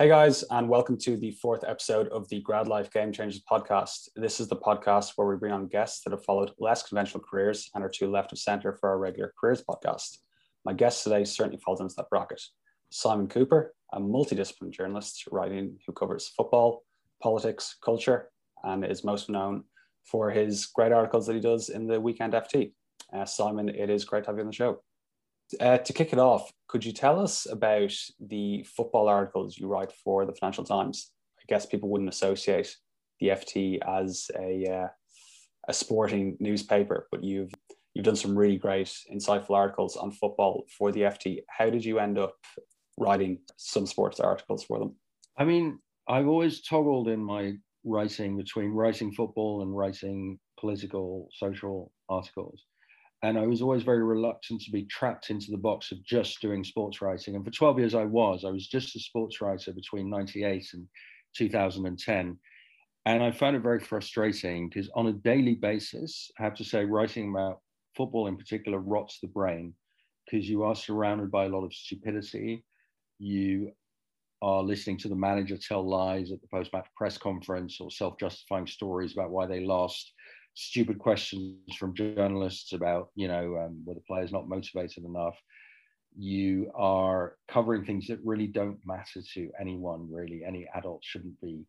Hey guys, and welcome to the fourth episode of the Grad Life Game Changers podcast. This is the podcast where we bring on guests that have followed less conventional careers and are to left of center for our regular careers podcast. My guest today certainly falls into that bracket. Simon Kuper, a multidisciplinary journalist writing who covers football, politics, culture, and is most known for his great articles that he does in the Weekend FT. Uh, Simon, it is great to have you on the show. Uh, to kick it off, could you tell us about the football articles you write for the Financial Times? I guess people wouldn't associate the FT as a uh, a sporting newspaper, but you've you've done some really great, insightful articles on football for the FT. How did you end up writing some sports articles for them? I mean, I've always toggled in my writing between writing football and writing political, social articles and I was always very reluctant to be trapped into the box of just doing sports writing. And for 12 years, I was. I was just a sports writer between 98 and 2010. And I found it very frustrating because on a daily basis, I have to say, writing about football in particular rots the brain because you are surrounded by a lot of stupidity. You are listening to the manager tell lies at the post match press conference or self justifying stories about why they lost stupid questions from journalists about, you know, um, were the players not motivated enough. You are covering things that really don't matter to anyone, really. Any adult shouldn't be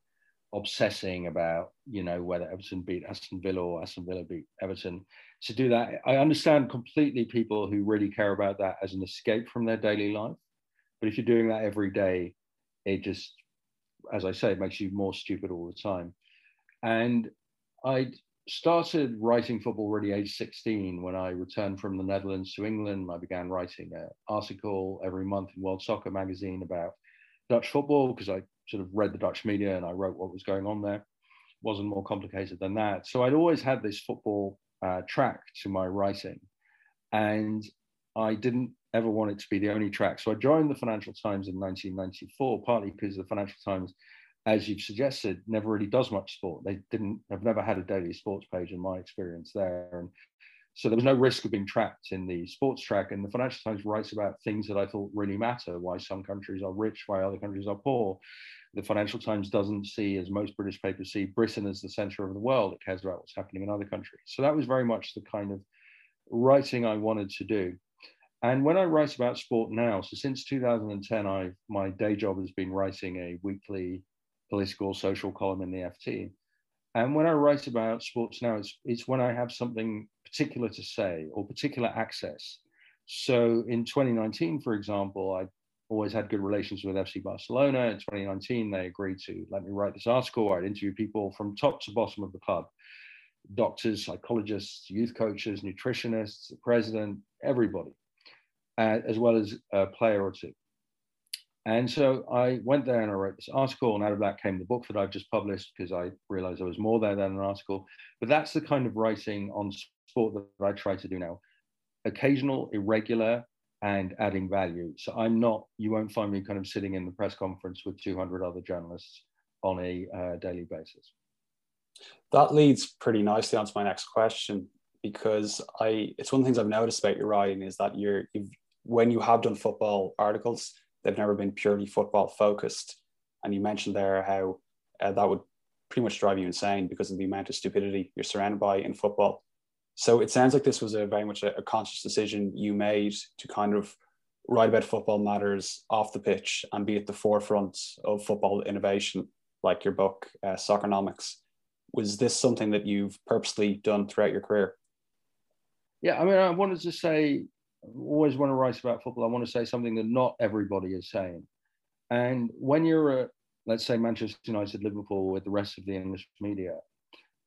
obsessing about, you know, whether Everton beat Aston Villa or Aston Villa beat Everton. To do that, I understand completely people who really care about that as an escape from their daily life. But if you're doing that every day, it just, as I say, it makes you more stupid all the time. And I'd started writing football really age 16 when I returned from the Netherlands to England. I began writing an article every month in World Soccer magazine about Dutch football because I sort of read the Dutch media and I wrote what was going on there. It wasn't more complicated than that. So I'd always had this football uh, track to my writing. And I didn't ever want it to be the only track. So I joined the Financial Times in 1994, partly because the Financial Times as you've suggested, never really does much sport. They didn't have never had a daily sports page in my experience there. And so there was no risk of being trapped in the sports track. And the Financial Times writes about things that I thought really matter, why some countries are rich, why other countries are poor. The Financial Times doesn't see, as most British papers see, Britain as the center of the world. It cares about what's happening in other countries. So that was very much the kind of writing I wanted to do. And when I write about sport now, so since 2010, I my day job has been writing a weekly political, social column in the FT. And when I write about sports now, it's, it's when I have something particular to say or particular access. So in 2019, for example, I always had good relations with FC Barcelona. In 2019, they agreed to let me write this article. where I'd interview people from top to bottom of the club doctors, psychologists, youth coaches, nutritionists, the president, everybody, uh, as well as a player or two. And so I went there and I wrote this article, and out of that came the book that I've just published because I realized there was more there than an article. But that's the kind of writing on sport that I try to do now occasional, irregular, and adding value. So I'm not, you won't find me kind of sitting in the press conference with 200 other journalists on a uh, daily basis. That leads pretty nicely onto my next question because I, it's one of the things I've noticed about your writing is that you're, when you have done football articles, they've never been purely football focused. And you mentioned there how uh, that would pretty much drive you insane because of the amount of stupidity you're surrounded by in football. So it sounds like this was a very much a, a conscious decision you made to kind of write about football matters off the pitch and be at the forefront of football innovation, like your book, uh, Soccernomics. Was this something that you've purposely done throughout your career? Yeah, I mean, I wanted to say always want to write about football, I want to say something that not everybody is saying. And when you're at, let's say, Manchester United, Liverpool, with the rest of the English media,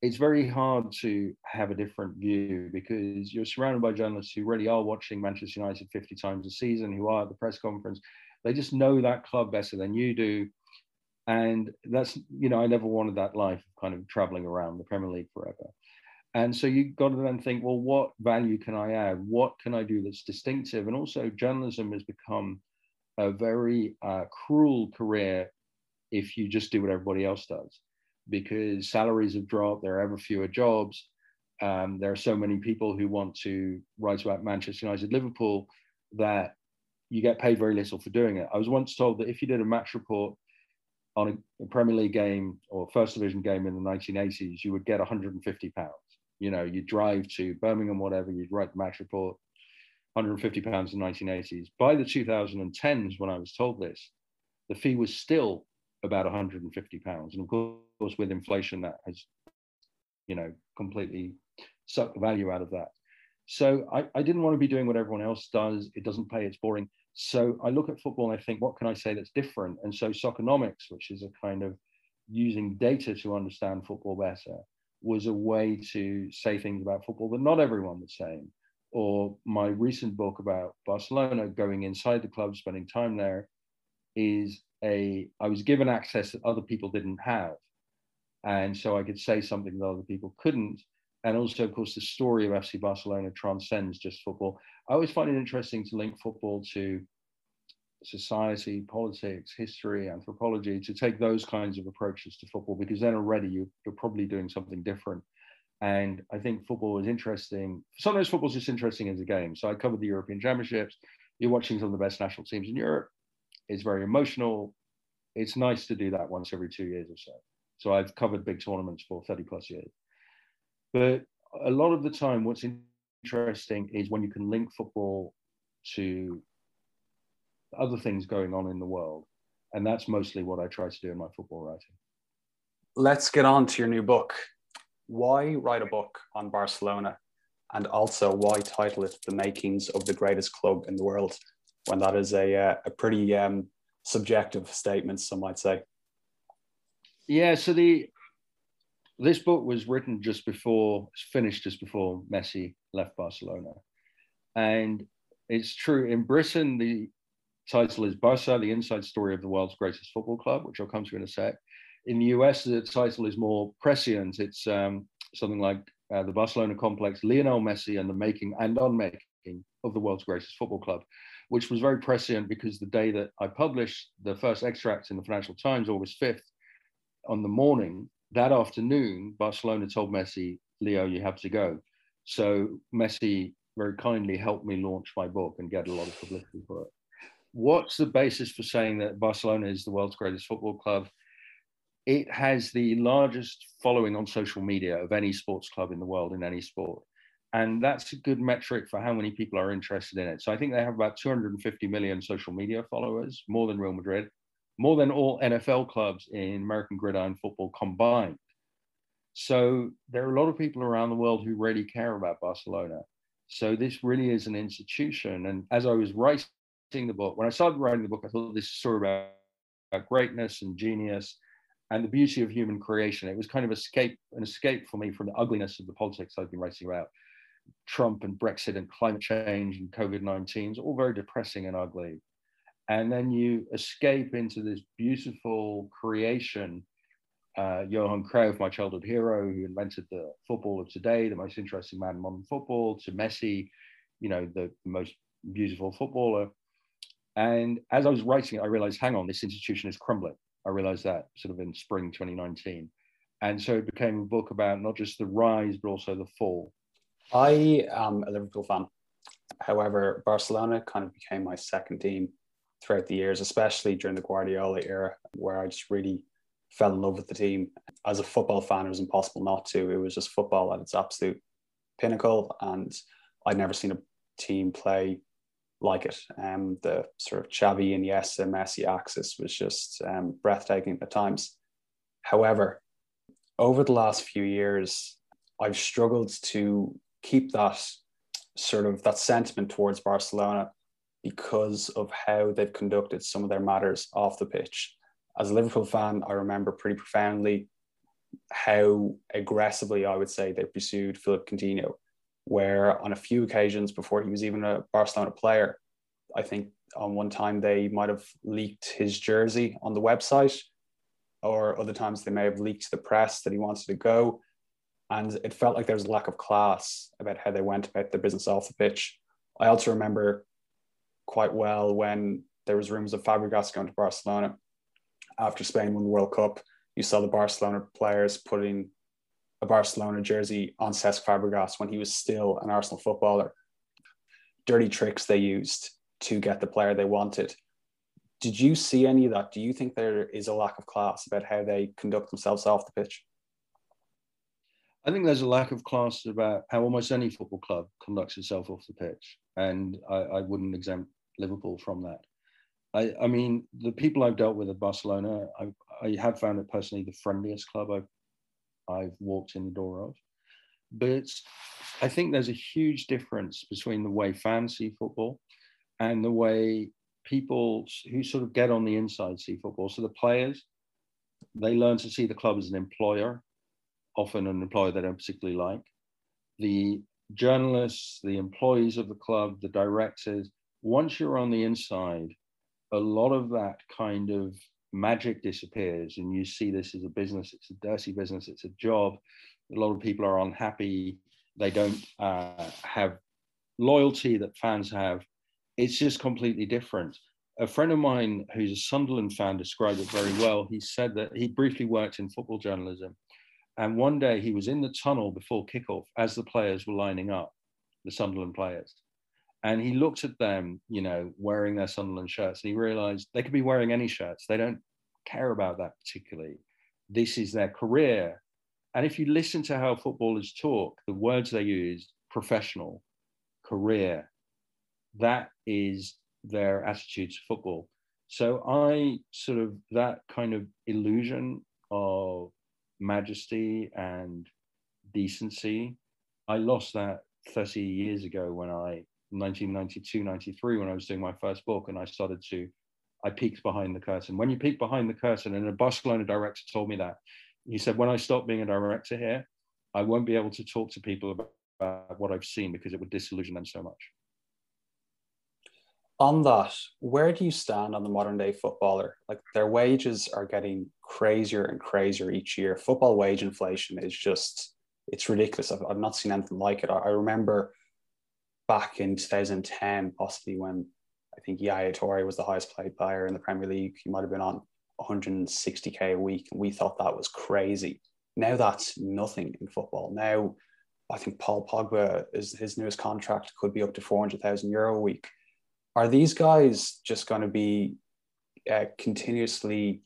it's very hard to have a different view because you're surrounded by journalists who really are watching Manchester United 50 times a season, who are at the press conference. They just know that club better than you do. And that's, you know, I never wanted that life of kind of traveling around the Premier League forever. And so you've got to then think, well, what value can I add? What can I do that's distinctive? And also, journalism has become a very uh, cruel career if you just do what everybody else does, because salaries have dropped, there are ever fewer jobs. Um, there are so many people who want to write about Manchester United, Liverpool, that you get paid very little for doing it. I was once told that if you did a match report on a, Premier League game or First Division game in the 1980s, you would get 150 pounds. You know, you drive to Birmingham, whatever, you'd write the match report, 150 pounds in the 1980s. By the 2010s, when I was told this, the fee was still about 150 pounds. And of course, with inflation, that has, you know, completely sucked the value out of that. So I, I didn't want to be doing what everyone else does. It doesn't pay, it's boring. So I look at football and I think, what can I say that's different? And so Soccernomics, which is a kind of using data to understand football better, was a way to say things about football that not everyone was saying. Or my recent book about Barcelona, going inside the club, spending time there, is a I was given access that other people didn't have, and so I could say something that other people couldn't. And also, of course, the story of FC Barcelona transcends just football. I always find it interesting to link football to society, politics, history, anthropology, to take those kinds of approaches to football, because then already you, you're probably doing something different. And I think football is interesting. Sometimes football is just interesting as a game. So I covered the European Championships. You're watching some of the best national teams in Europe. It's very emotional. It's nice to do that once every two years or so. So I've covered big tournaments for 30 plus years. But a lot of the time, what's interesting is when you can link football to other things going on in the world. And that's mostly what I try to do in my football writing. Let's get on to your new book. Why write a book on Barcelona? And also, why title it The Makings of the Greatest Club in the World? when that is a, uh, a pretty um, subjective statement, some might say. Yeah, so the this book was written just before, it's finished just before Messi left Barcelona. And it's true, in Britain, the title is Barca, the inside story of the world's greatest football club, which I'll come to in a sec. In the US, the title is more prescient. It's um, something like uh, the Barcelona complex, Lionel Messi and the making and unmaking of the world's greatest football club which was very prescient because the day that I published the first extract in the Financial Times, August 5th, on the morning, that afternoon, Barcelona told Messi, Leo, you have to go. So Messi very kindly helped me launch my book and get a lot of publicity for it. What's the basis for saying that Barcelona is the world's greatest football club? It has the largest following on social media of any sports club in the world in any sport and that's a good metric for how many people are interested in it. So I think they have about 250 million social media followers, more than Real Madrid, more than all NFL clubs in American gridiron football combined. So there are a lot of people around the world who really care about Barcelona. So this really is an institution. And as I was writing the book, when I started writing the book, I thought this is story about, about greatness and genius and the beauty of human creation. It was kind of escape, an escape for me from the ugliness of the politics I've been writing about. Trump and Brexit and climate change and COVID 19 is all very depressing and ugly. And then you escape into this beautiful creation. Uh, Johan Cruyff, my childhood hero, who invented the football of today, the most interesting man in modern football, to Messi, you know, the most beautiful footballer. And as I was writing it, I realized, hang on, this institution is crumbling. I realized that sort of in spring 2019. And so it became a book about not just the rise, but also the fall. I am a Liverpool fan. However, Barcelona kind of became my second team throughout the years, especially during the Guardiola era, where I just really fell in love with the team. As a football fan, it was impossible not to. It was just football at its absolute pinnacle, and I'd never seen a team play like it. Um, the sort of Xavi and Iniesta, Messi axis was just um, breathtaking at times. However, over the last few years, I've struggled to keep that sort of that sentiment towards Barcelona because of how they've conducted some of their matters off the pitch. As a Liverpool fan, I remember pretty profoundly how aggressively I would say they pursued Philippe Coutinho, where on a few occasions before he was even a Barcelona player, I think on one time they might have leaked his jersey on the website, or other times they may have leaked to the press that he wanted to go and it felt like there was a lack of class about how they went about the business off the pitch. I also remember quite well when there was rumors of Fabregas going to Barcelona after Spain won the World Cup. You saw the Barcelona players putting a Barcelona jersey on Cesc Fabregas when he was still an Arsenal footballer. Dirty tricks they used to get the player they wanted. did you see any of that? Do you think there is a lack of class about how they conduct themselves off the pitch? I think there's a lack of class about how almost any football club conducts itself off the pitch, and I, I wouldn't exempt Liverpool from that. I, I, mean, the people I've dealt with at Barcelona, I, I have found it personally the friendliest club I've I've walked in the door of. But I think there's a huge difference between the way fans see football and the way people who sort of get on the inside see football. So the players, they learn to see the club as an employer, often an employer they don't particularly like. The journalists, the employees of the club, the directors, once you're on the inside, a lot of that kind of magic disappears and you see this as a business it's a dirty business it's a job. A lot of people are unhappy. They don't uh, have loyalty that fans have. It's just completely different. A friend of mine who's a sunderland fan described it very well. He said that he briefly worked in football journalism and one day he was in the tunnel before kickoff as the players were lining up the sunderland players and he looked at them, you know, wearing their Sunderland shirts, and he realized they could be wearing any shirts. They don't care about that particularly. This is their career. And if you listen to how footballers talk, the words they use, professional, career, that is their attitude to football. So I sort of, that kind of illusion of majesty and decency, I lost that 30 years ago when I 1992, 93, when I was doing my first book, and I started to, I peeked behind the curtain. When you peek behind the curtain, and a Barcelona director told me that, he said, when I stop being a director here, I won't be able to talk to people about, what I've seen because it would disillusion them so much. On that, where do you stand on the modern day footballer? Like their wages are getting crazier and crazier each year. Football wage inflation is just, it's ridiculous. I've, I've not seen anything like it. I, I remember back in 2010, possibly when I think Yaya Toure was the highest paid player in the Premier League. He might have been on 160k a week, and we thought that was crazy. Now that's nothing in football. Now, I think Paul Pogba is his newest contract could be up to 400,000 euro a week. Are these guys just going to be uh, continuously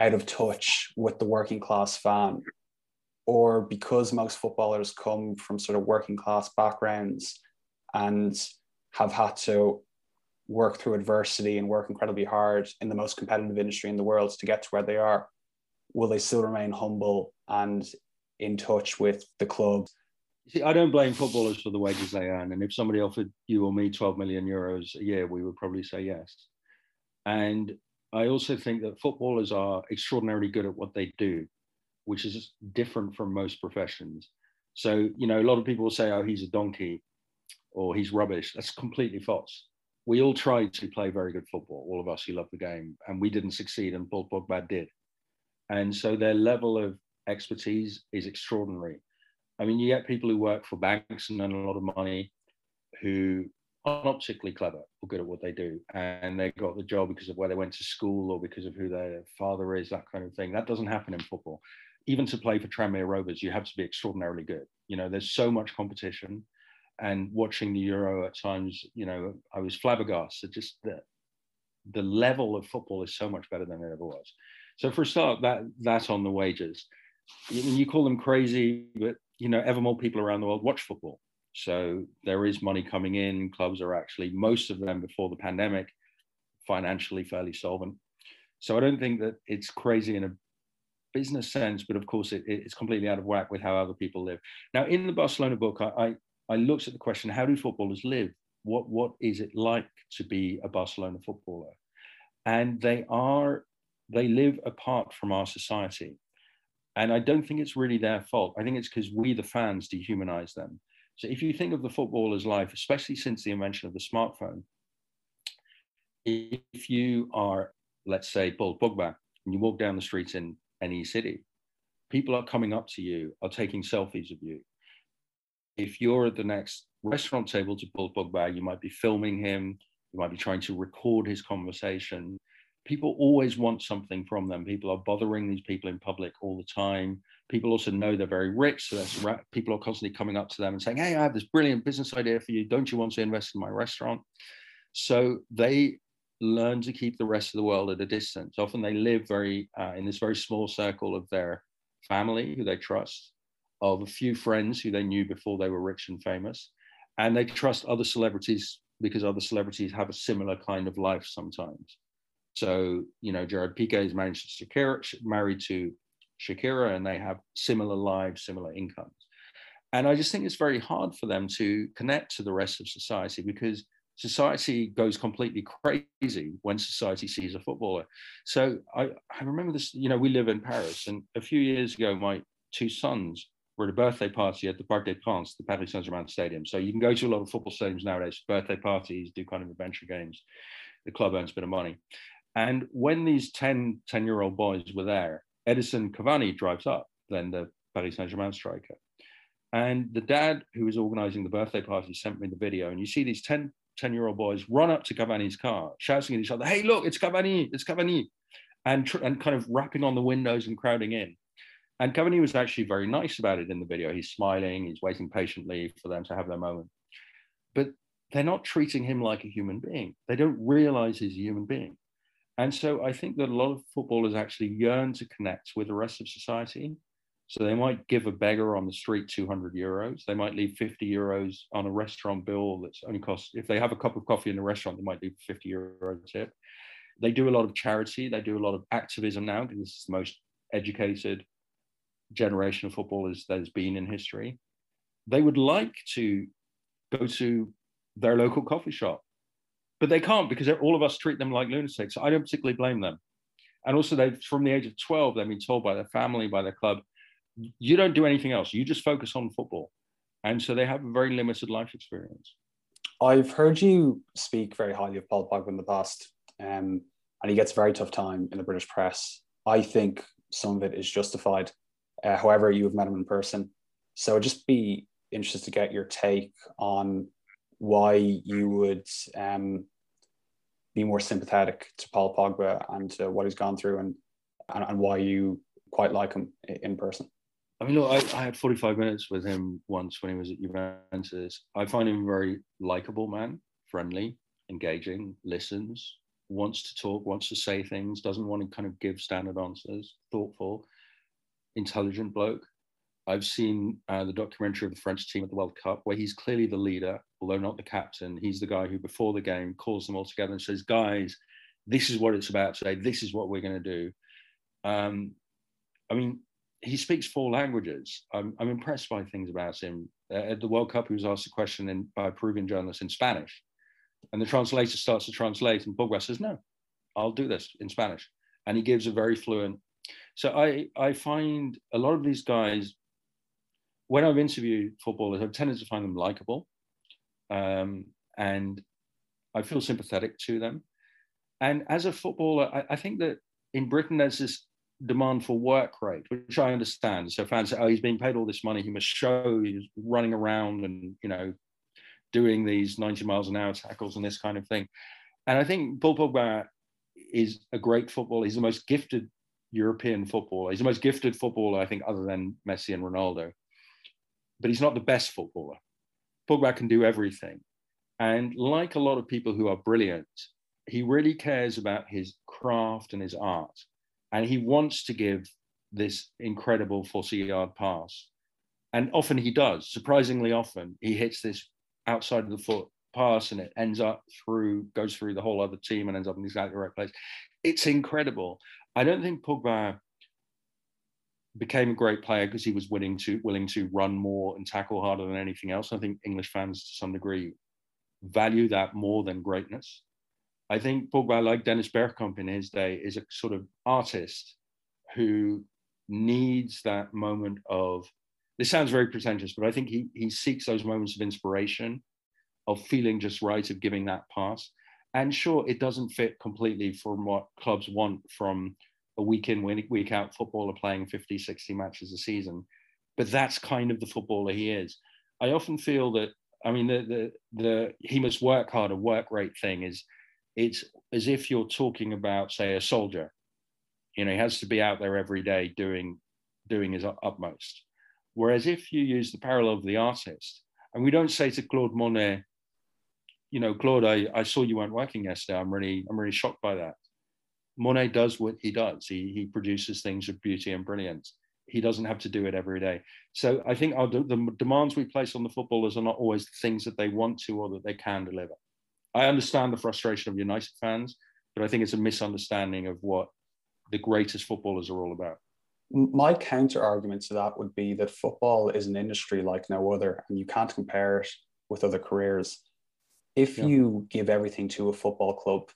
out of touch with the working class fan? Or because most footballers come from sort of working class backgrounds, and have had to work through adversity and work incredibly hard in the most competitive industry in the world to get to where they are, will they still remain humble and in touch with the club? See, I don't blame footballers for the wages they earn. And if somebody offered you or me 12 million euros a year, we would probably say yes. And I also think that footballers are extraordinarily good at what they do, which is different from most professions. So, you know, a lot of people say, oh, he's a donkey or he's rubbish. That's completely false. We all tried to play very good football, all of us who love the game, and we didn't succeed, and Paul Pogba did. And so their level of expertise is extraordinary. I mean, you get people who work for banks and earn a lot of money who are not clever or good at what they do. And they got the job because of where they went to school or because of who their father is, that kind of thing. That doesn't happen in football. Even to play for Tranmere Rovers, you have to be extraordinarily good. You know, there's so much competition and watching the Euro at times, you know, I was flabbergasted. Just the the level of football is so much better than it ever was. So for a start, that that's on the wages. You, you call them crazy, but you know, ever more people around the world watch football. So there is money coming in. Clubs are actually most of them before the pandemic financially fairly solvent. So I don't think that it's crazy in a business sense, but of course it, it's completely out of whack with how other people live. Now, in the Barcelona book, I, I, I looked at the question how do footballers live? What, what is it like to be a Barcelona footballer? And they are, they live apart from our society. And I don't think it's really their fault. I think it's because we, the fans, dehumanize them. So if you think of the footballer's life, especially since the invention of the smartphone, if you are, let's say, Paul Pogba, and you walk down the streets in any city, people are coming up to you, are taking selfies of you, if you're at the next restaurant table to Paul Pogba, you might be filming him, you might be trying to record his conversation. People always want something from them. People are bothering these people in public all the time. People also know they're very rich, so that's people are constantly coming up to them and saying, "Hey, I have this brilliant business idea for you. Don't you want to invest in my restaurant?" So they learn to keep the rest of the world at a distance. Often they live very uh, in this very small circle of their family who they trust, of a few friends who they knew before they were rich and famous, and they trust other celebrities because other celebrities have a similar kind of life sometimes. So, you know, Gerard Piqué is married to Shakira, married to Shakira, and they have similar lives, similar incomes. And I just think it's very hard for them to connect to the rest of society because society goes completely crazy when society sees a footballer. So I, I remember this, you know, we live in Paris, and a few years ago, my two sons at a birthday party at the Parc des Princes, the Paris Saint Germain Stadium. So you can go to a lot of football stadiums nowadays, birthday parties, do kind of adventure games. The club earns a bit of money. And when these 10, 10 year old boys were there, Edinson Cavani drives up, then the Paris Saint Germain striker. And the dad who was organizing the birthday party sent me the video. And you see these 10, 10 year old boys run up to Cavani's car, shouting at each other, Hey, look, it's Cavani, it's Cavani. And, tr- and kind of rapping on the windows and crowding in. And Cavani was actually very nice about it in the video. He's smiling, he's waiting patiently for them to have their moment. But they're not treating him like a human being. They don't realize he's a human being. And so I think that a lot of footballers actually yearn to connect with the rest of society. So they might give a beggar on the street 200 euros. They might leave 50 euros on a restaurant bill that's only costs, if they have a cup of coffee in a restaurant, they might leave 50 euro tip. They do a lot of charity. They do a lot of activism now because is the most educated generation of footballers there's been in history. They would like to go to their local coffee shop but they can't because all of us treat them like lunatics. I don't particularly blame them. And also, they from the age of 12, they've been told by their family, by their club, you don't do anything else. You just focus on football. And so they have a very limited life experience. I've heard you speak very highly of Paul Pogba in the past, um, and he gets a very tough time in the British press. I think some of it is justified. Uh, however, you have met him in person. So I'd just be interested to get your take on why you would um, be more sympathetic to Paul Pogba and to what he's gone through and, and, and why you quite like him in person. I mean, look, I, I, had 45 minutes with him once when he was at Juventus. I find him a very likable man, friendly, engaging, listens, wants to talk, wants to say things, doesn't want to kind of give standard answers, thoughtful, intelligent bloke. I've seen uh, the documentary of the French team at the World Cup where he's clearly the leader, although not the captain. He's the guy who, before the game, calls them all together and says, Guys, this is what it's about today. This is what we're going to do. Um, I mean, he speaks four languages. I'm, I'm impressed by things about him. Uh, at the World Cup, he was asked a question in, by a Peruvian journalist in Spanish. And the translator starts to translate, and Pogba says, No, I'll do this in Spanish. And he gives a very fluent. So I, I find a lot of these guys when I've interviewed footballers, I've tended to find them likable, um, and I feel sympathetic to them. And as a footballer, I, I, think that in Britain there's this demand for work rate, which I understand. So fans say, "Oh, he's being paid all this money; he must show he's running around and you know doing these 90 miles an hour tackles and this kind of thing." And I think Paul Pogba is a great footballer. He's the most gifted European footballer. He's the most gifted footballer, I think, other than Messi and Ronaldo but he's not the best footballer. Pogba can do everything. And like a lot of people who are brilliant, he really cares about his craft and his art. And he wants to give this incredible 40 yard pass. And often he does, surprisingly often, he hits this outside of the foot pass and it ends up through, goes through the whole other team and ends up in exactly the right place. It's incredible. I don't think Pogba became a great player because he was willing to willing to run more and tackle harder than anything else. I think English fans to some degree value that more than greatness. I think Pogba, like Dennis Bergkamp in his day, is a sort of artist who needs that moment of this sounds very pretentious, but I think he he seeks those moments of inspiration, of feeling just right, of giving that pass. And sure, it doesn't fit completely from what clubs want from a week in, week out footballer playing 50, 60 matches a season. But that's kind of the footballer he is. I often feel that, I mean, the, the, the he must work hard, a work rate thing is, it's as if you're talking about, say, a soldier. You know, he has to be out there every day doing, doing his utmost. Whereas if you use the parallel of the artist, and we don't say to Claude Monet, you know, Claude, I, I saw you weren't working yesterday. I'm really, I'm really shocked by that. Monet does what he does. He, he produces things of beauty and brilliance. He doesn't have to do it every day. So I think our, the demands we place on the footballers are not always the things that they want to or that they can deliver. I understand the frustration of United fans, but I think it's a misunderstanding of what the greatest footballers are all about. My counter argument to that would be that football is an industry like no other, and you can't compare it with other careers. If yeah. you give everything to a football club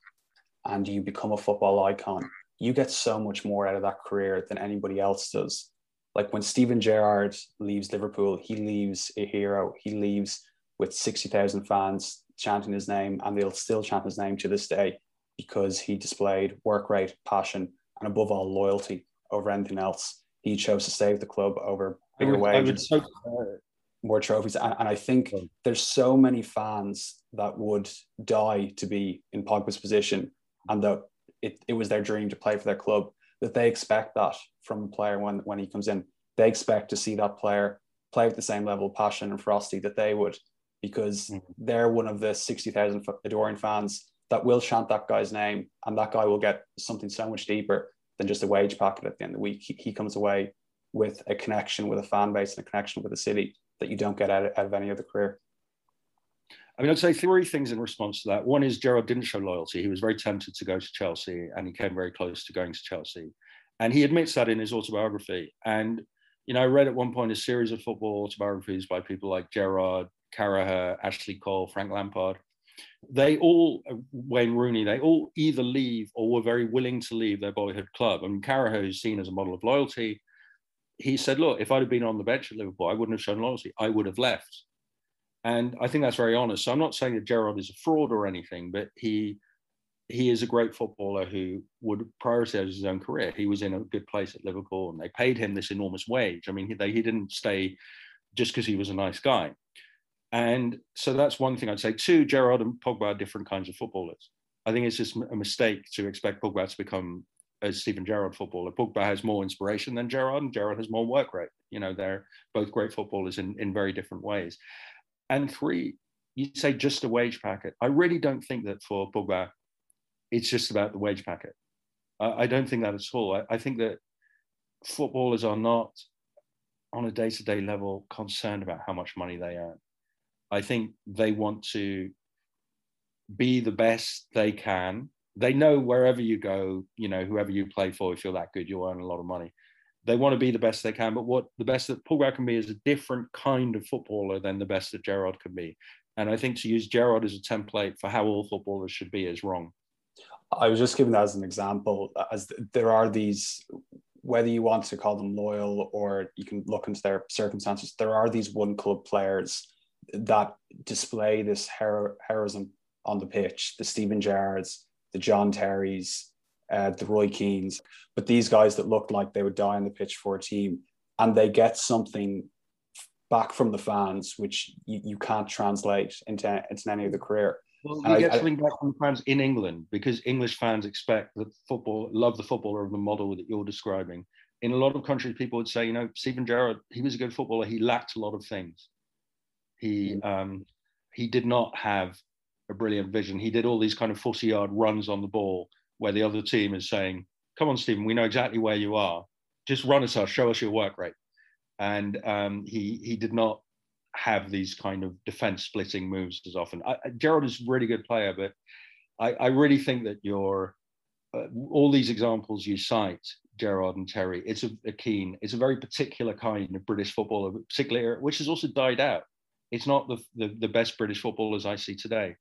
and you become a football icon, you get so much more out of that career than anybody else does. Like when Steven Gerrard leaves Liverpool, he leaves a hero. He leaves with 60,000 fans chanting his name, and they'll still chant his name to this day because he displayed work rate, passion, and above all, loyalty over anything else. He chose to save the club over bigger wages, so, more trophies. And, and I think there's so many fans that would die to be in Pogba's position and that it, it was their dream to play for their club, that they expect that from a player when, when he comes in. They expect to see that player play with the same level of passion and ferocity that they would because mm-hmm. they're one of the 60,000 adoring fans that will chant that guy's name and that guy will get something so much deeper than just a wage packet at the end of the week. He, he comes away with a connection with a fan base and a connection with a city that you don't get out of, out of any other career. I mean, I'd say three things in response to that. One is Gerrard didn't show loyalty. He was very tempted to go to Chelsea and he came very close to going to Chelsea. And he admits that in his autobiography. And, you know, I read at one point a series of football autobiographies by people like Gerrard, Carragher, Ashley Cole, Frank Lampard they all, Wayne Rooney, they all either leave or were very willing to leave their boyhood club. I mean, Carragher is seen as a model of loyalty. He said, look, if I'd have been on the bench at Liverpool, I wouldn't have shown loyalty. I would have left. And I think that's very honest. So I'm not saying that Gerrard is a fraud or anything, but he he is a great footballer who would prioritize his own career. He was in a good place at Liverpool and they paid him this enormous wage. I mean, he, they, he didn't stay just because he was a nice guy. And so that's one thing I'd say. Two, Gerrard and Pogba are different kinds of footballers. I think it's just a mistake to expect Pogba to become a Steven Gerrard footballer. Pogba has more inspiration than Gerrard, and Gerrard has more work rate. You know, they're both great footballers in, in very different ways. And three, you say just a wage packet. I really don't think that for Pogba, it's just about the wage packet. I, I don't think that at all. I, I think that footballers are not on a day-to-day level concerned about how much money they earn. I think they want to be the best they can. They know wherever you go, you know, whoever you play for, if you're that good, you'll earn a lot of money. They want to be the best they can, but what the best that Paul Pogba can be is a different kind of footballer than the best that Gerrard can be. And I think to use Gerrard as a template for how all footballers should be is wrong. I was just giving that as an example, as there are these, whether you want to call them loyal or you can look into their circumstances, there are these one club players that display this hero, heroism on the pitch, the Steven Gerrards, the John Terrys, uh, the Roy Keanes, but these guys that looked like they would die on the pitch for a team and they get something back from the fans, which you, you can't translate into, into any of the career. Well, you get I, something back from the fans in England because English fans expect that football, love the footballer of the model that you're describing. In a lot of countries, people would say, you know, Steven Gerrard, he was a good footballer. He lacked a lot of things. He um, he did not have a brilliant vision. He did all these kind of 40 yard runs on the ball where the other team is saying, Come on, Steven, we know exactly where you are. Just run us us, show us your work rate. And um, he he did not have these kind of defense splitting moves as often. I, Gerrard is a really good player, but I, I really think that your uh, all these examples you cite, Gerrard and Terry, it's a, a keen, it's a very particular kind of British footballer, particularly which has also died out it's not the, the, the best British footballers I see today.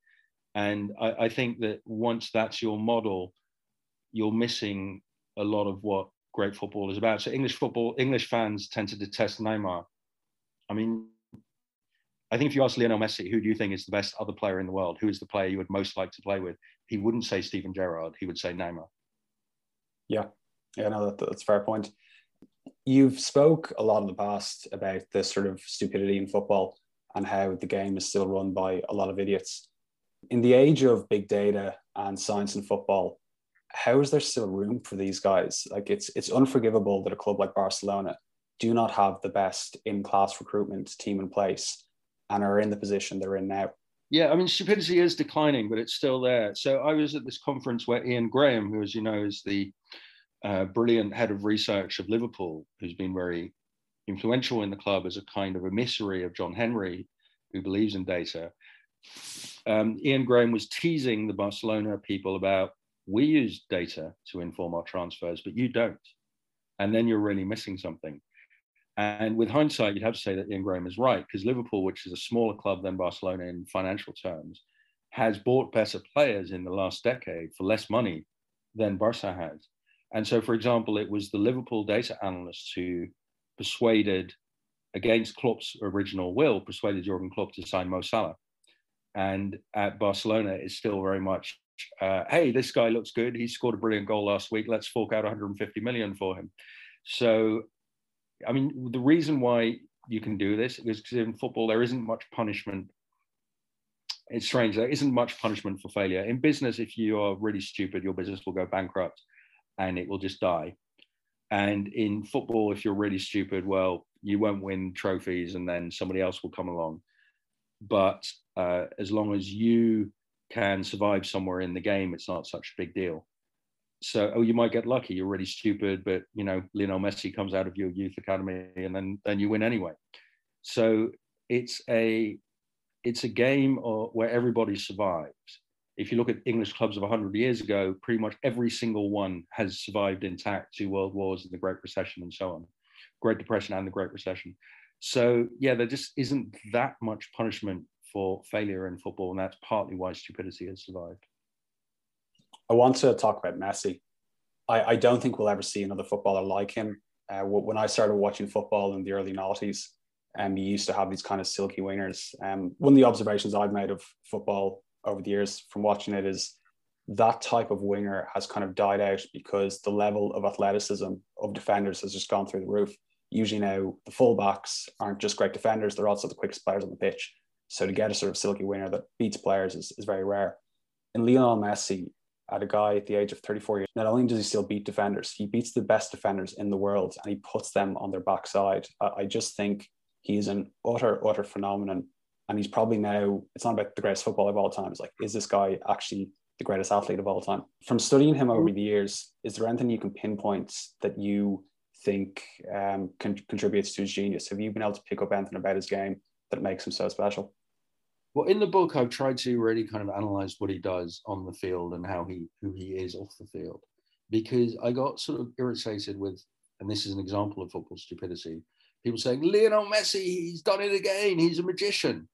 And I, I, think that once that's your model, you're missing a lot of what great football is about. So English football, English fans tend to detest Neymar. I mean, I think if you ask Lionel Messi, who do you think is the best other player in the world? Who is the player you would most like to play with? He wouldn't say Steven Gerrard. He would say Neymar. Yeah, yeah, no, that, that's a fair point. You've spoke a lot in the past about the sort of stupidity in football and how the game is still run by a lot of idiots. In the age of big data and science in football, how is there still room for these guys? Like it's it's unforgivable that a club like Barcelona do not have the best in-class recruitment team in place and are in the position they're in now. Yeah, I mean, stupidity is declining, but it's still there. So I was at this conference where Ian Graham, who, as you know, is the uh, brilliant head of research of Liverpool, who's been very influential in the club as a kind of emissary of John Henry, who believes in data. Um, Ian Graham was teasing the Barcelona people about we use data to inform our transfers, but you don't. And then you're really missing something. And with hindsight, you'd have to say that Ian Graham is right, because Liverpool, which is a smaller club than Barcelona in financial terms, has bought better players in the last decade for less money than Barca has. And so, for example, it was the Liverpool data analysts who persuaded, against Klopp's original will, persuaded Jurgen Klopp to sign Mo Salah. And at Barcelona, it's still very much, uh, hey, this guy looks good. He scored a brilliant goal last week. Let's fork out 150 million for him. So I mean, the reason why you can do this is because in football there isn't much punishment. It's strange. There isn't much punishment for failure. In business, if you are really stupid, your business will go bankrupt and it will just die. And in football, if you're really stupid, well, you won't win trophies and then somebody else will come along. But uh, as long as you can survive somewhere in the game, it's not such a big deal. So oh you might get lucky you're really stupid but you know Lionel Messi comes out of your youth academy and then then you win anyway. So it's a it's a game where everybody survives. If you look at English clubs of 100 years ago pretty much every single one has survived intact two world wars and the great recession and so on great depression and the great recession. So yeah there just isn't that much punishment for failure in football and that's partly why stupidity has survived I want to talk about Messi. I, I don't think we'll ever see another footballer like him. Uh, when I started watching football in the early noughties, um, you used to have these kind of silky wingers. Um, one of the observations I've made of football over the years from watching it is that type of winger has kind of died out because the level of athleticism of defenders has just gone through the roof. Usually now the fullbacks aren't just great defenders; they're also the quickest players on the pitch. So to get a sort of silky winner that beats players is, is very rare. And Lionel Messi, at a guy at the age of 34 years, not only does he still beat defenders, he beats the best defenders in the world and he puts them on their backside. I, just think he's an utter, utter phenomenon. And he's probably now, it's not about the greatest footballer of all time. It's like, is this guy actually the greatest athlete of all time? From studying him over the years, is there anything you can pinpoint that you think um, con- contributes to his genius? Have you been able to pick up anything about his game that makes him so special? Well in the book i've tried to really kind of analyze what he does on the field and how he who he is off the field because i got sort of irritated with and this is an example of football stupidity people saying lionel messi he's done it again. He's a magician.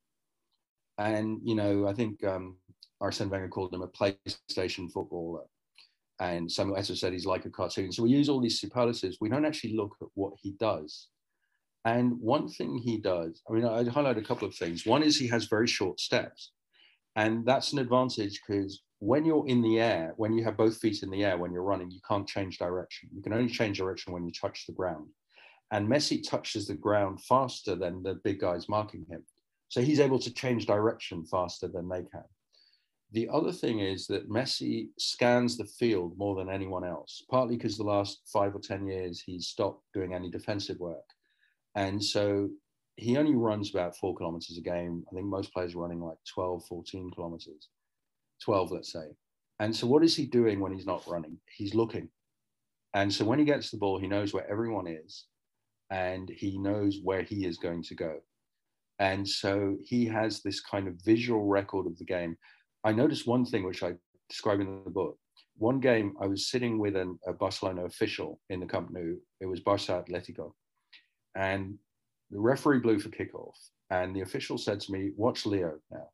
And you know i think um, arsene wenger called him a playstation footballer. And samuel eto'o said he's like a cartoon. So we use all these superlatives. We don't actually look at what he does and one thing he does, I mean, I'd highlight a couple of things. One is he has very short steps. And that's an advantage because when you're in the air, when you have both feet in the air, when you're running, you can't change direction. You can only change direction when you touch the ground. And Messi touches the ground faster than the big guys marking him. So he's able to change direction faster than they can. The other thing is that Messi scans the field more than anyone else, partly because the last five or 10 years he's stopped doing any defensive work. And so he only runs about four kilometers a game. I think most players are running like 12, 14 kilometers, 12, let's say. And so what is he doing when he's not running? He's looking. And so when he gets the ball, he knows where everyone is and he knows where he is going to go. And so he has this kind of visual record of the game. I noticed one thing which I describe in the book. One game, I was sitting with an, a Barcelona official in the Nou. It was Barça Atletico and the referee blew for kickoff, and the official said to me, "Watch Leo now."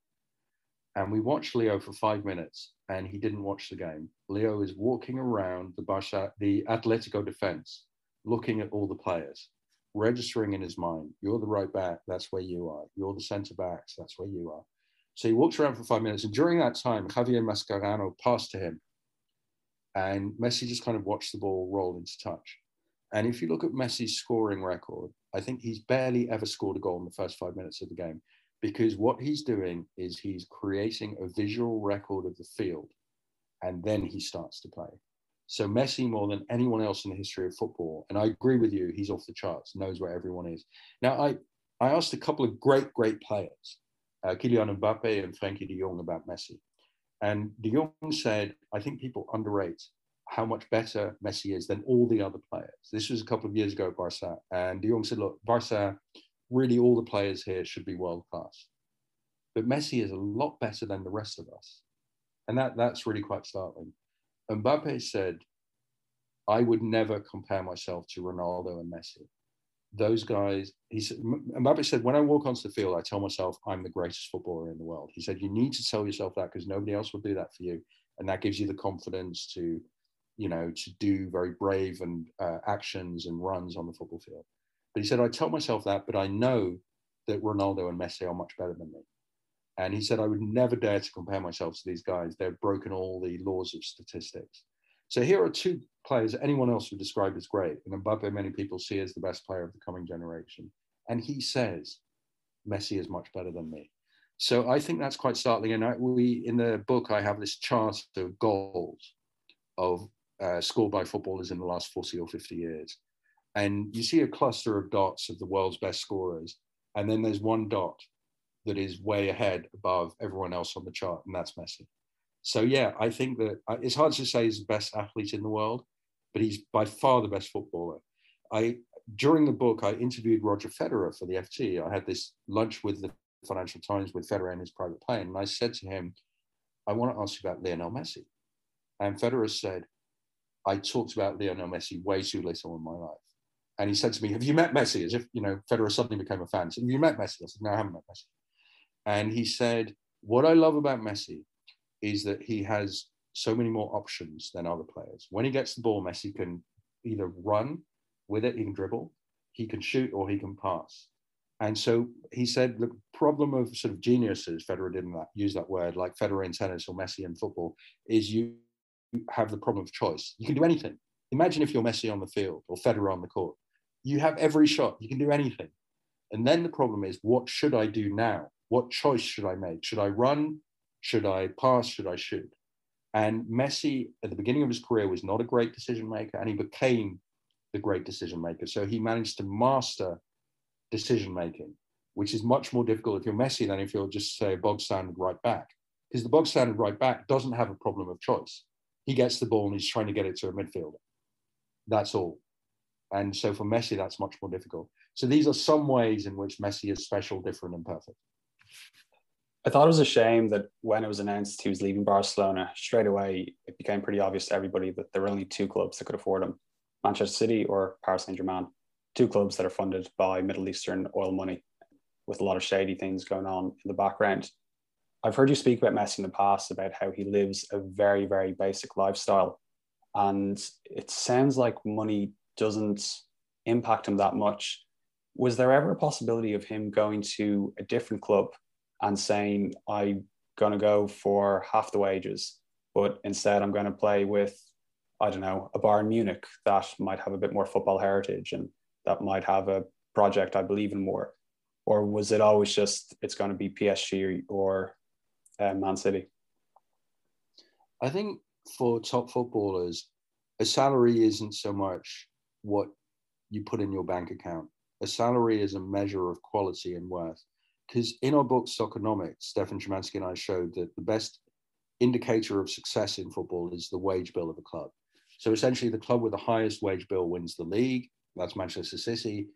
And we watched Leo for five minutes, and he didn't watch the game. Leo is walking around the Barca, the Atletico defense, looking at all the players, registering in his mind, "You're the right back, that's where you are. You're the centre backs, that's where you are." So he walks around for five minutes, and during that time, Javier Mascherano passed to him, and Messi just kind of watched the ball roll into touch. And if you look at Messi's scoring record, I think he's barely ever scored a goal in the first five minutes of the game because what he's doing is he's creating a visual record of the field and then he starts to play. So Messi, more than anyone else in the history of football, and I agree with you, he's off the charts, knows where everyone is. Now, I, I asked a couple of great, great players uh, Kylian Mbappe and Frenkie de Jong about Messi. And de Jong said, I think people underrate how much better Messi is than all the other players. This was a couple of years ago at Barca. And de Jong said, look, Barca, really all the players here should be world class. But Messi is a lot better than the rest of us. And that, that's really quite startling. Mbappe said, I would never compare myself to Ronaldo and Messi. Those guys, he said, Mbappe said, when I walk onto the field, I tell myself I'm the greatest footballer in the world. He said, you need to tell yourself that because nobody else will do that for you. And that gives you the confidence to, you know, to do very brave and uh, actions and runs on the football field. But he said, I tell myself that, but I know that Ronaldo and Messi are much better than me. And he said, I would never dare to compare myself to these guys. They've broken all the laws of statistics. So here are two players anyone else would describe as great. And Mbappe, many people see as the best player of the coming generation. And he says, Messi is much better than me. So I think that's quite startling. And I, we, in the book, I have this chart of goals of uh, scored by footballers in the last 40 or 50 years. And you see a cluster of dots of the world's best scorers. And then there's one dot that is way ahead above everyone else on the chart, and that's Messi. So yeah, I think that uh, it's hard to say he's the best athlete in the world, but he's by far the best footballer. I during the book I interviewed Roger Federer for the FT. I had this lunch with the Financial Times with Federer in his private plane, and I said to him, "I want to ask you about Lionel Messi." And Federer said, "I talked about Lionel Messi way too little in my life." And he said to me, "Have you met Messi?" As if you know Federer suddenly became a fan. So, "Have you met Messi?" I said, "No, I haven't met Messi." And he said, "What I love about Messi is that he has so many more options than other players. When he gets the ball, Messi can either run with it, he can dribble, he can shoot, or he can pass. And so he said the problem of sort of geniuses, Federer didn't use that word, like Federer in tennis or Messi in football, is you have the problem of choice. You can do anything. Imagine if you're Messi on the field or Federer on the court. You have every shot, you can do anything. And then the problem is, what should I do now? What choice should I make? Should I run? Should I pass? Should I shoot? And Messi, at the beginning of his career, was not a great decision maker, and he became the great decision maker. So he managed to master decision making, which is much more difficult if you're Messi than if you're just, say, bog standard right back. Because the bog standard right back doesn't have a problem of choice. He gets the ball and he's trying to get it to a midfielder. That's all. And so for Messi, that's much more difficult. So these are some ways in which Messi is special, different, and perfect. I thought it was a shame that when it was announced he was leaving Barcelona, straight away it became pretty obvious to everybody that there were only two clubs that could afford him Manchester City or Paris Saint Germain. Two clubs that are funded by Middle Eastern oil money with a lot of shady things going on in the background. I've heard you speak about Messi in the past about how he lives a very, very basic lifestyle. And it sounds like money doesn't impact him that much. Was there ever a possibility of him going to a different club and saying I'm going to go for half the wages, but instead I'm going to play with I don't know a Bayern Munich that might have a bit more football heritage and that might have a project I believe in more, or was it always just it's going to be PSG or uh, Man City? I think for top footballers, a salary isn't so much what you put in your bank account. A salary is a measure of quality and worth because in our book Soccernomics, Stefan Szymanski and I showed that the best indicator of success in football is the wage bill of a club. So essentially, the club with the highest wage bill wins the league. That's Manchester City,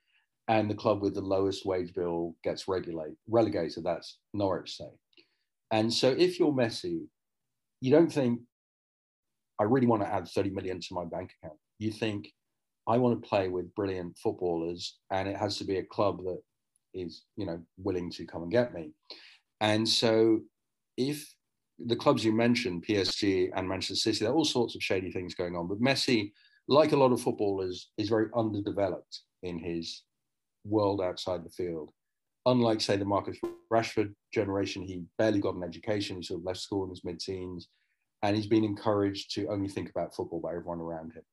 and the club with the lowest wage bill gets regulate, relegated. That's Norwich, say. And so, if you're Messi, you don't think, "I really want to add 30 million to my bank account." You think, "I want to play with brilliant footballers, and it has to be a club that is you know willing to come and get me. And so if the clubs you mentioned, PSG and Manchester City, there are all sorts of shady things going on. But Messi, like a lot of footballers, is very underdeveloped in his world outside the field. Unlike, say, the Marcus Rashford generation, he barely got an education. He sort of left school in his mid-teens, and he's been encouraged to only think about football by everyone around him.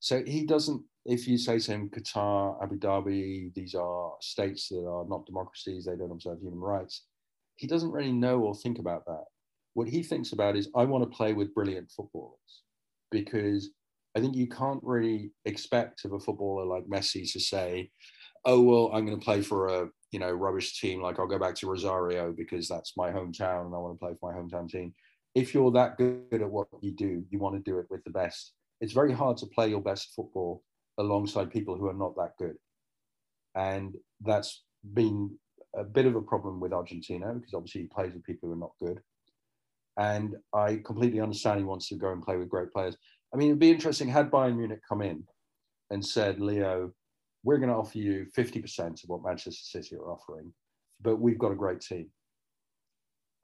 So he doesn't if you say to him, Qatar, Abu Dhabi, these are states that are not democracies, they don't observe human rights, he doesn't really know or think about that. What he thinks about is, I want to play with brilliant footballers because I think you can't really expect of a footballer like Messi to say, oh, well, I'm going to play for a, you know, rubbish team, like I'll go back to Rosario because that's my hometown and I want to play for my hometown team. If you're that good at what you do, you want to do it with the best. It's very hard to play your best football alongside people who are not that good. And that's been a bit of a problem with Argentina because obviously he plays with people who are not good. And I completely understand he wants to go and play with great players. I mean, it'd be interesting had Bayern Munich come in and said, Leo, we're going to offer you 50% of what Manchester City are offering, but we've got a great team.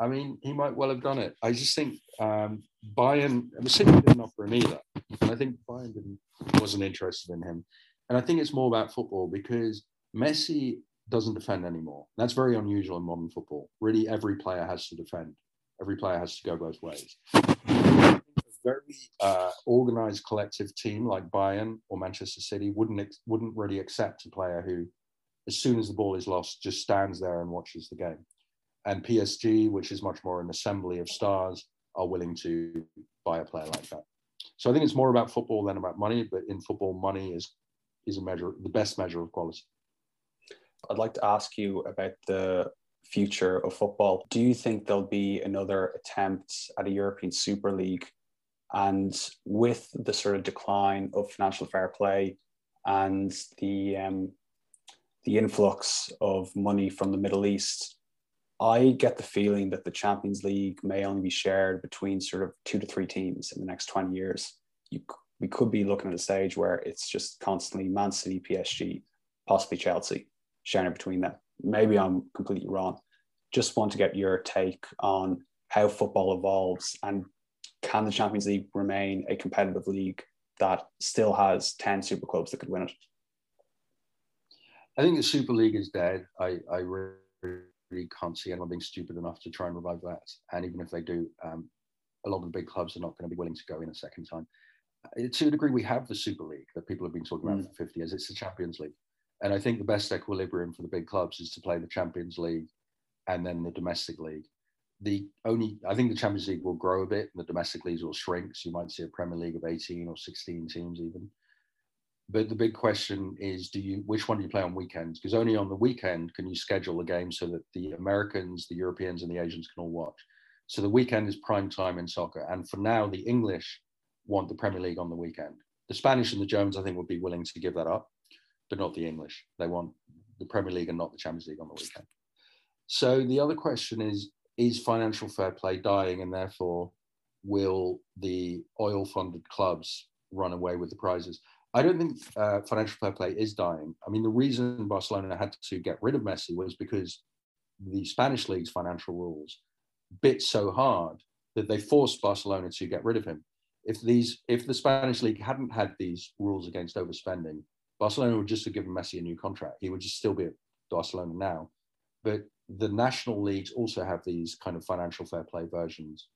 I mean, he might well have done it. I just think um, Bayern, the City didn't offer him either. And I think Bayern wasn't interested in him. And I think it's more about football because Messi doesn't defend anymore. That's very unusual in modern football. Really, every player has to defend. Every player has to go both ways. Very uh, organized collective team like Bayern or Manchester City wouldn't wouldn't really accept a player who, as soon as the ball is lost, just stands there and watches the game. And PSG, which is much more an assembly of stars, are willing to buy a player like that. So I think it's more about football than about money. But in football, money is is a measure, the best measure of quality. I'd like to ask you about the future of football. Do you think there'll be another attempt at a European Super League? And with the sort of decline of financial fair play and the um, the influx of money from the Middle East, I get the feeling that the Champions League may only be shared between sort of two to three teams in the next 20 years. You, we could be looking at a stage where it's just constantly Man City, PSG, possibly Chelsea sharing it between them. Maybe I'm completely wrong. Just want to get your take on how football evolves and can the Champions League remain a competitive league that still has 10 super clubs that could win it? I think the Super League is dead. I, I really can't see anyone being stupid enough to try and revive that. And even if they do, um, a lot of the big clubs are not going to be willing to go in a second time. Uh, to a degree, we have the Super League that people have been talking about mm. for 50 years. It's the Champions League. And I think the best equilibrium for the big clubs is to play the Champions League and then the domestic league. The only, I think the Champions League will grow a bit and the domestic leagues will shrink. So you might see a Premier League of 18 or 16 teams even. But the big question is, do you, which one do you play on weekends? Because only on the weekend can you schedule a game so that the Americans, the Europeans, and the Asians can all watch. So the weekend is prime time in soccer. And for now, the English want the Premier League on the weekend. The Spanish and the Germans, I think, would be willing to give that up but not the English. They want the Premier League and not the Champions League on the weekend. So the other question is is financial fair play dying and therefore will the oil funded clubs run away with the prizes? I don't think uh, financial fair play is dying. I mean, the reason Barcelona had to get rid of Messi was because the Spanish league's financial rules bit so hard that they forced Barcelona to get rid of him. If these, if the Spanish league hadn't had these rules against overspending, Barcelona would just have given Messi a new contract. He would just still be at Barcelona now. But the national leagues also have these kind of financial fair play versions.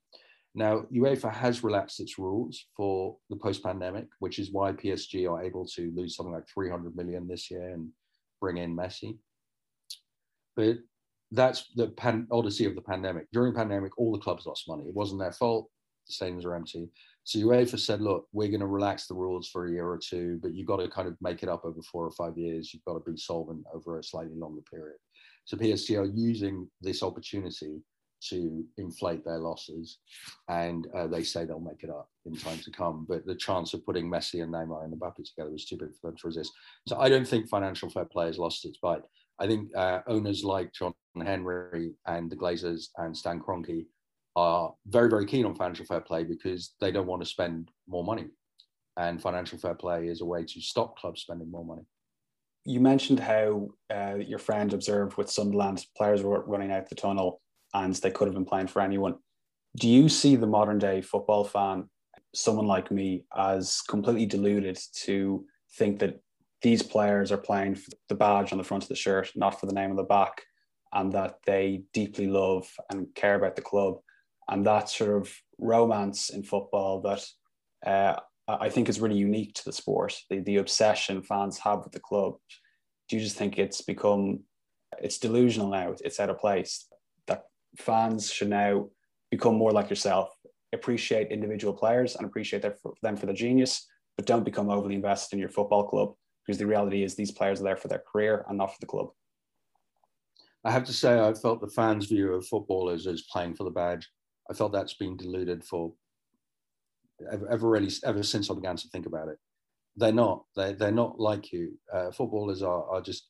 Now, UEFA has relaxed its rules for the post pandemic, which is why PSG are able to lose something like 300 million this year and bring in Messi. But that's the pan- odyssey of the pandemic. During pandemic, all the clubs lost money. It wasn't their fault. The stadiums are empty. So UEFA said, look, we're going to relax the rules for a year or two, but you've got to kind of make it up over four or five years. You've got to be solvent over a slightly longer period. So PSG are using this opportunity to inflate their losses, and uh, they say they'll make it up in time to come. But the chance of putting Messi and Neymar and Mbappe together is too big for them to resist. So I don't think financial fair play has lost its bite. I think uh, owners like John Henry and the Glazers and Stan Kroenke are very, very keen on financial fair play because they don't want to spend more money. And financial fair play is a way to stop clubs spending more money. You mentioned how uh, your friend observed with Sunderland players were running out the tunnel and they could have been playing for anyone. Do you see the modern day football fan, someone like me, as completely deluded to think that these players are playing for the badge on the front of the shirt, not for the name on the back, and that they deeply love and care about the club and that sort of romance in football that uh, I think is really unique to the sport. The, the obsession fans have with the club. Do you just think it's become it's delusional now? It's out of place. That fans should now become more like yourself, appreciate individual players and appreciate them for, their genius, but don't become overly invested in your football club because the reality is these players are there for their career and not for the club. I have to say, I felt the fans' view of footballers as playing for the badge. I felt that's been diluted for ever, ever really ever since I began to think about it. They're not. They they're not like you. Uh, footballers are are just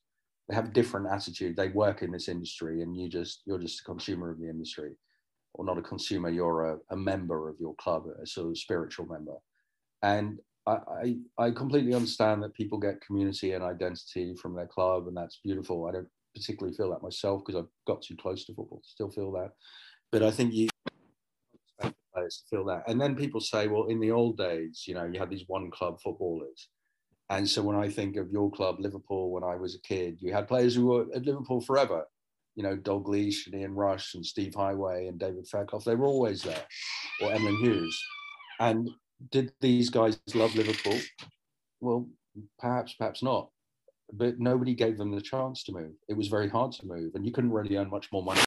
they have a different attitude. They work in this industry, and you just you're just a consumer of the industry, or not a consumer. You're a, a member of your club, a sort of spiritual member. And I, I, I completely understand that people get community and identity from their club, and that's beautiful. I don't particularly feel that myself because I've got too close to football to still feel that. But I think you players to feel that. And then people say, well, in the old days, you know, you had these one club footballers. And so when I think of your club, Liverpool, when I was a kid, you had players who were at Liverpool forever. You know, Dalglish and Ian Rush and Steve Heighway and David Fairclough, they were always there, or Emlyn Hughes. And did these guys love Liverpool? Well, perhaps, perhaps not. But nobody gave them the chance to move. It was very hard to move, and you couldn't really earn much more money.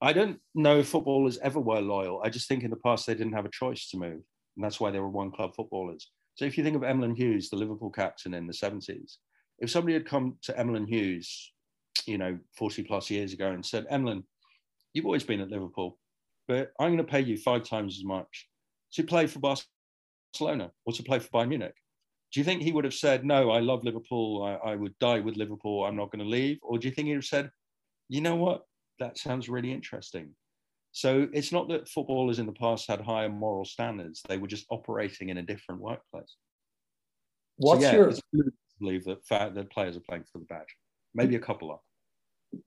I don't know if footballers ever were loyal. I just think in the past they didn't have a choice to move, and that's why they were one club footballers. So if you think of Emlyn Hughes, the Liverpool captain in the 70s, if somebody had come to Emlyn Hughes, you know, 40 plus years ago and said, Emlyn, you've always been at Liverpool, but I'm going to pay you five times as much to play for Barcelona or to play for Bayern Munich. Do you think he would have said, No, I love Liverpool, I, I would die with Liverpool, I'm not going to leave? Or do you think he would have said, You know what? That sounds really interesting. So it's not that footballers in the past had higher moral standards, they were just operating in a different workplace. What's so, yeah, your believe that fact that players are playing for the badge? Maybe a couple of.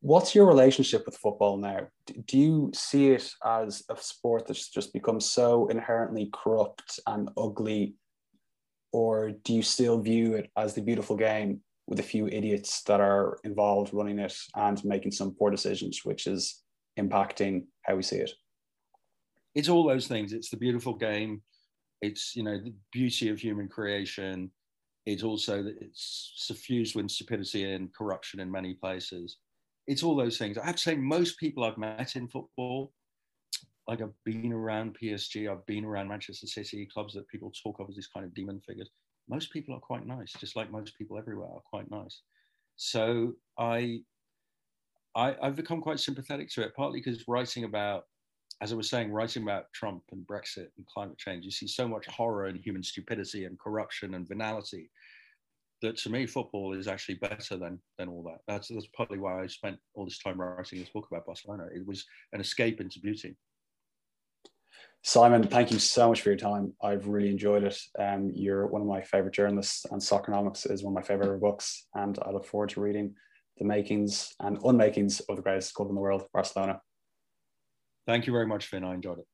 What's your relationship with football now? Do you see it as a sport that's just become so inherently corrupt and ugly, or do you still view it as the beautiful game with a few idiots that are involved running it and making some poor decisions, which is impacting how we see it? It's all those things. It's the beautiful game. It's you know the beauty of human creation. It's also that it's suffused with stupidity and corruption in many places it's all those things. I have to say, most people I've met in football, like I've been around PSG, I've been around Manchester City, clubs that people talk of as these kind of demon figures. Most people are quite nice, just like most people everywhere are quite nice. So I, I I've become quite sympathetic to it, partly because writing about, as I was saying, writing about Trump and Brexit and climate change, you see so much horror and human stupidity and corruption and venality that to me football is actually better than than all that. That's that's partly why I spent all this time writing this book about Barcelona. It was an escape into beauty. Simon, thank you so much for your time. I've really enjoyed it. Um, you're one of my favorite journalists, and Soccernomics is one of my favorite books. And I look forward to reading the makings and unmakings of the greatest club in the world, Barcelona. Thank you very much, Finn. I enjoyed it.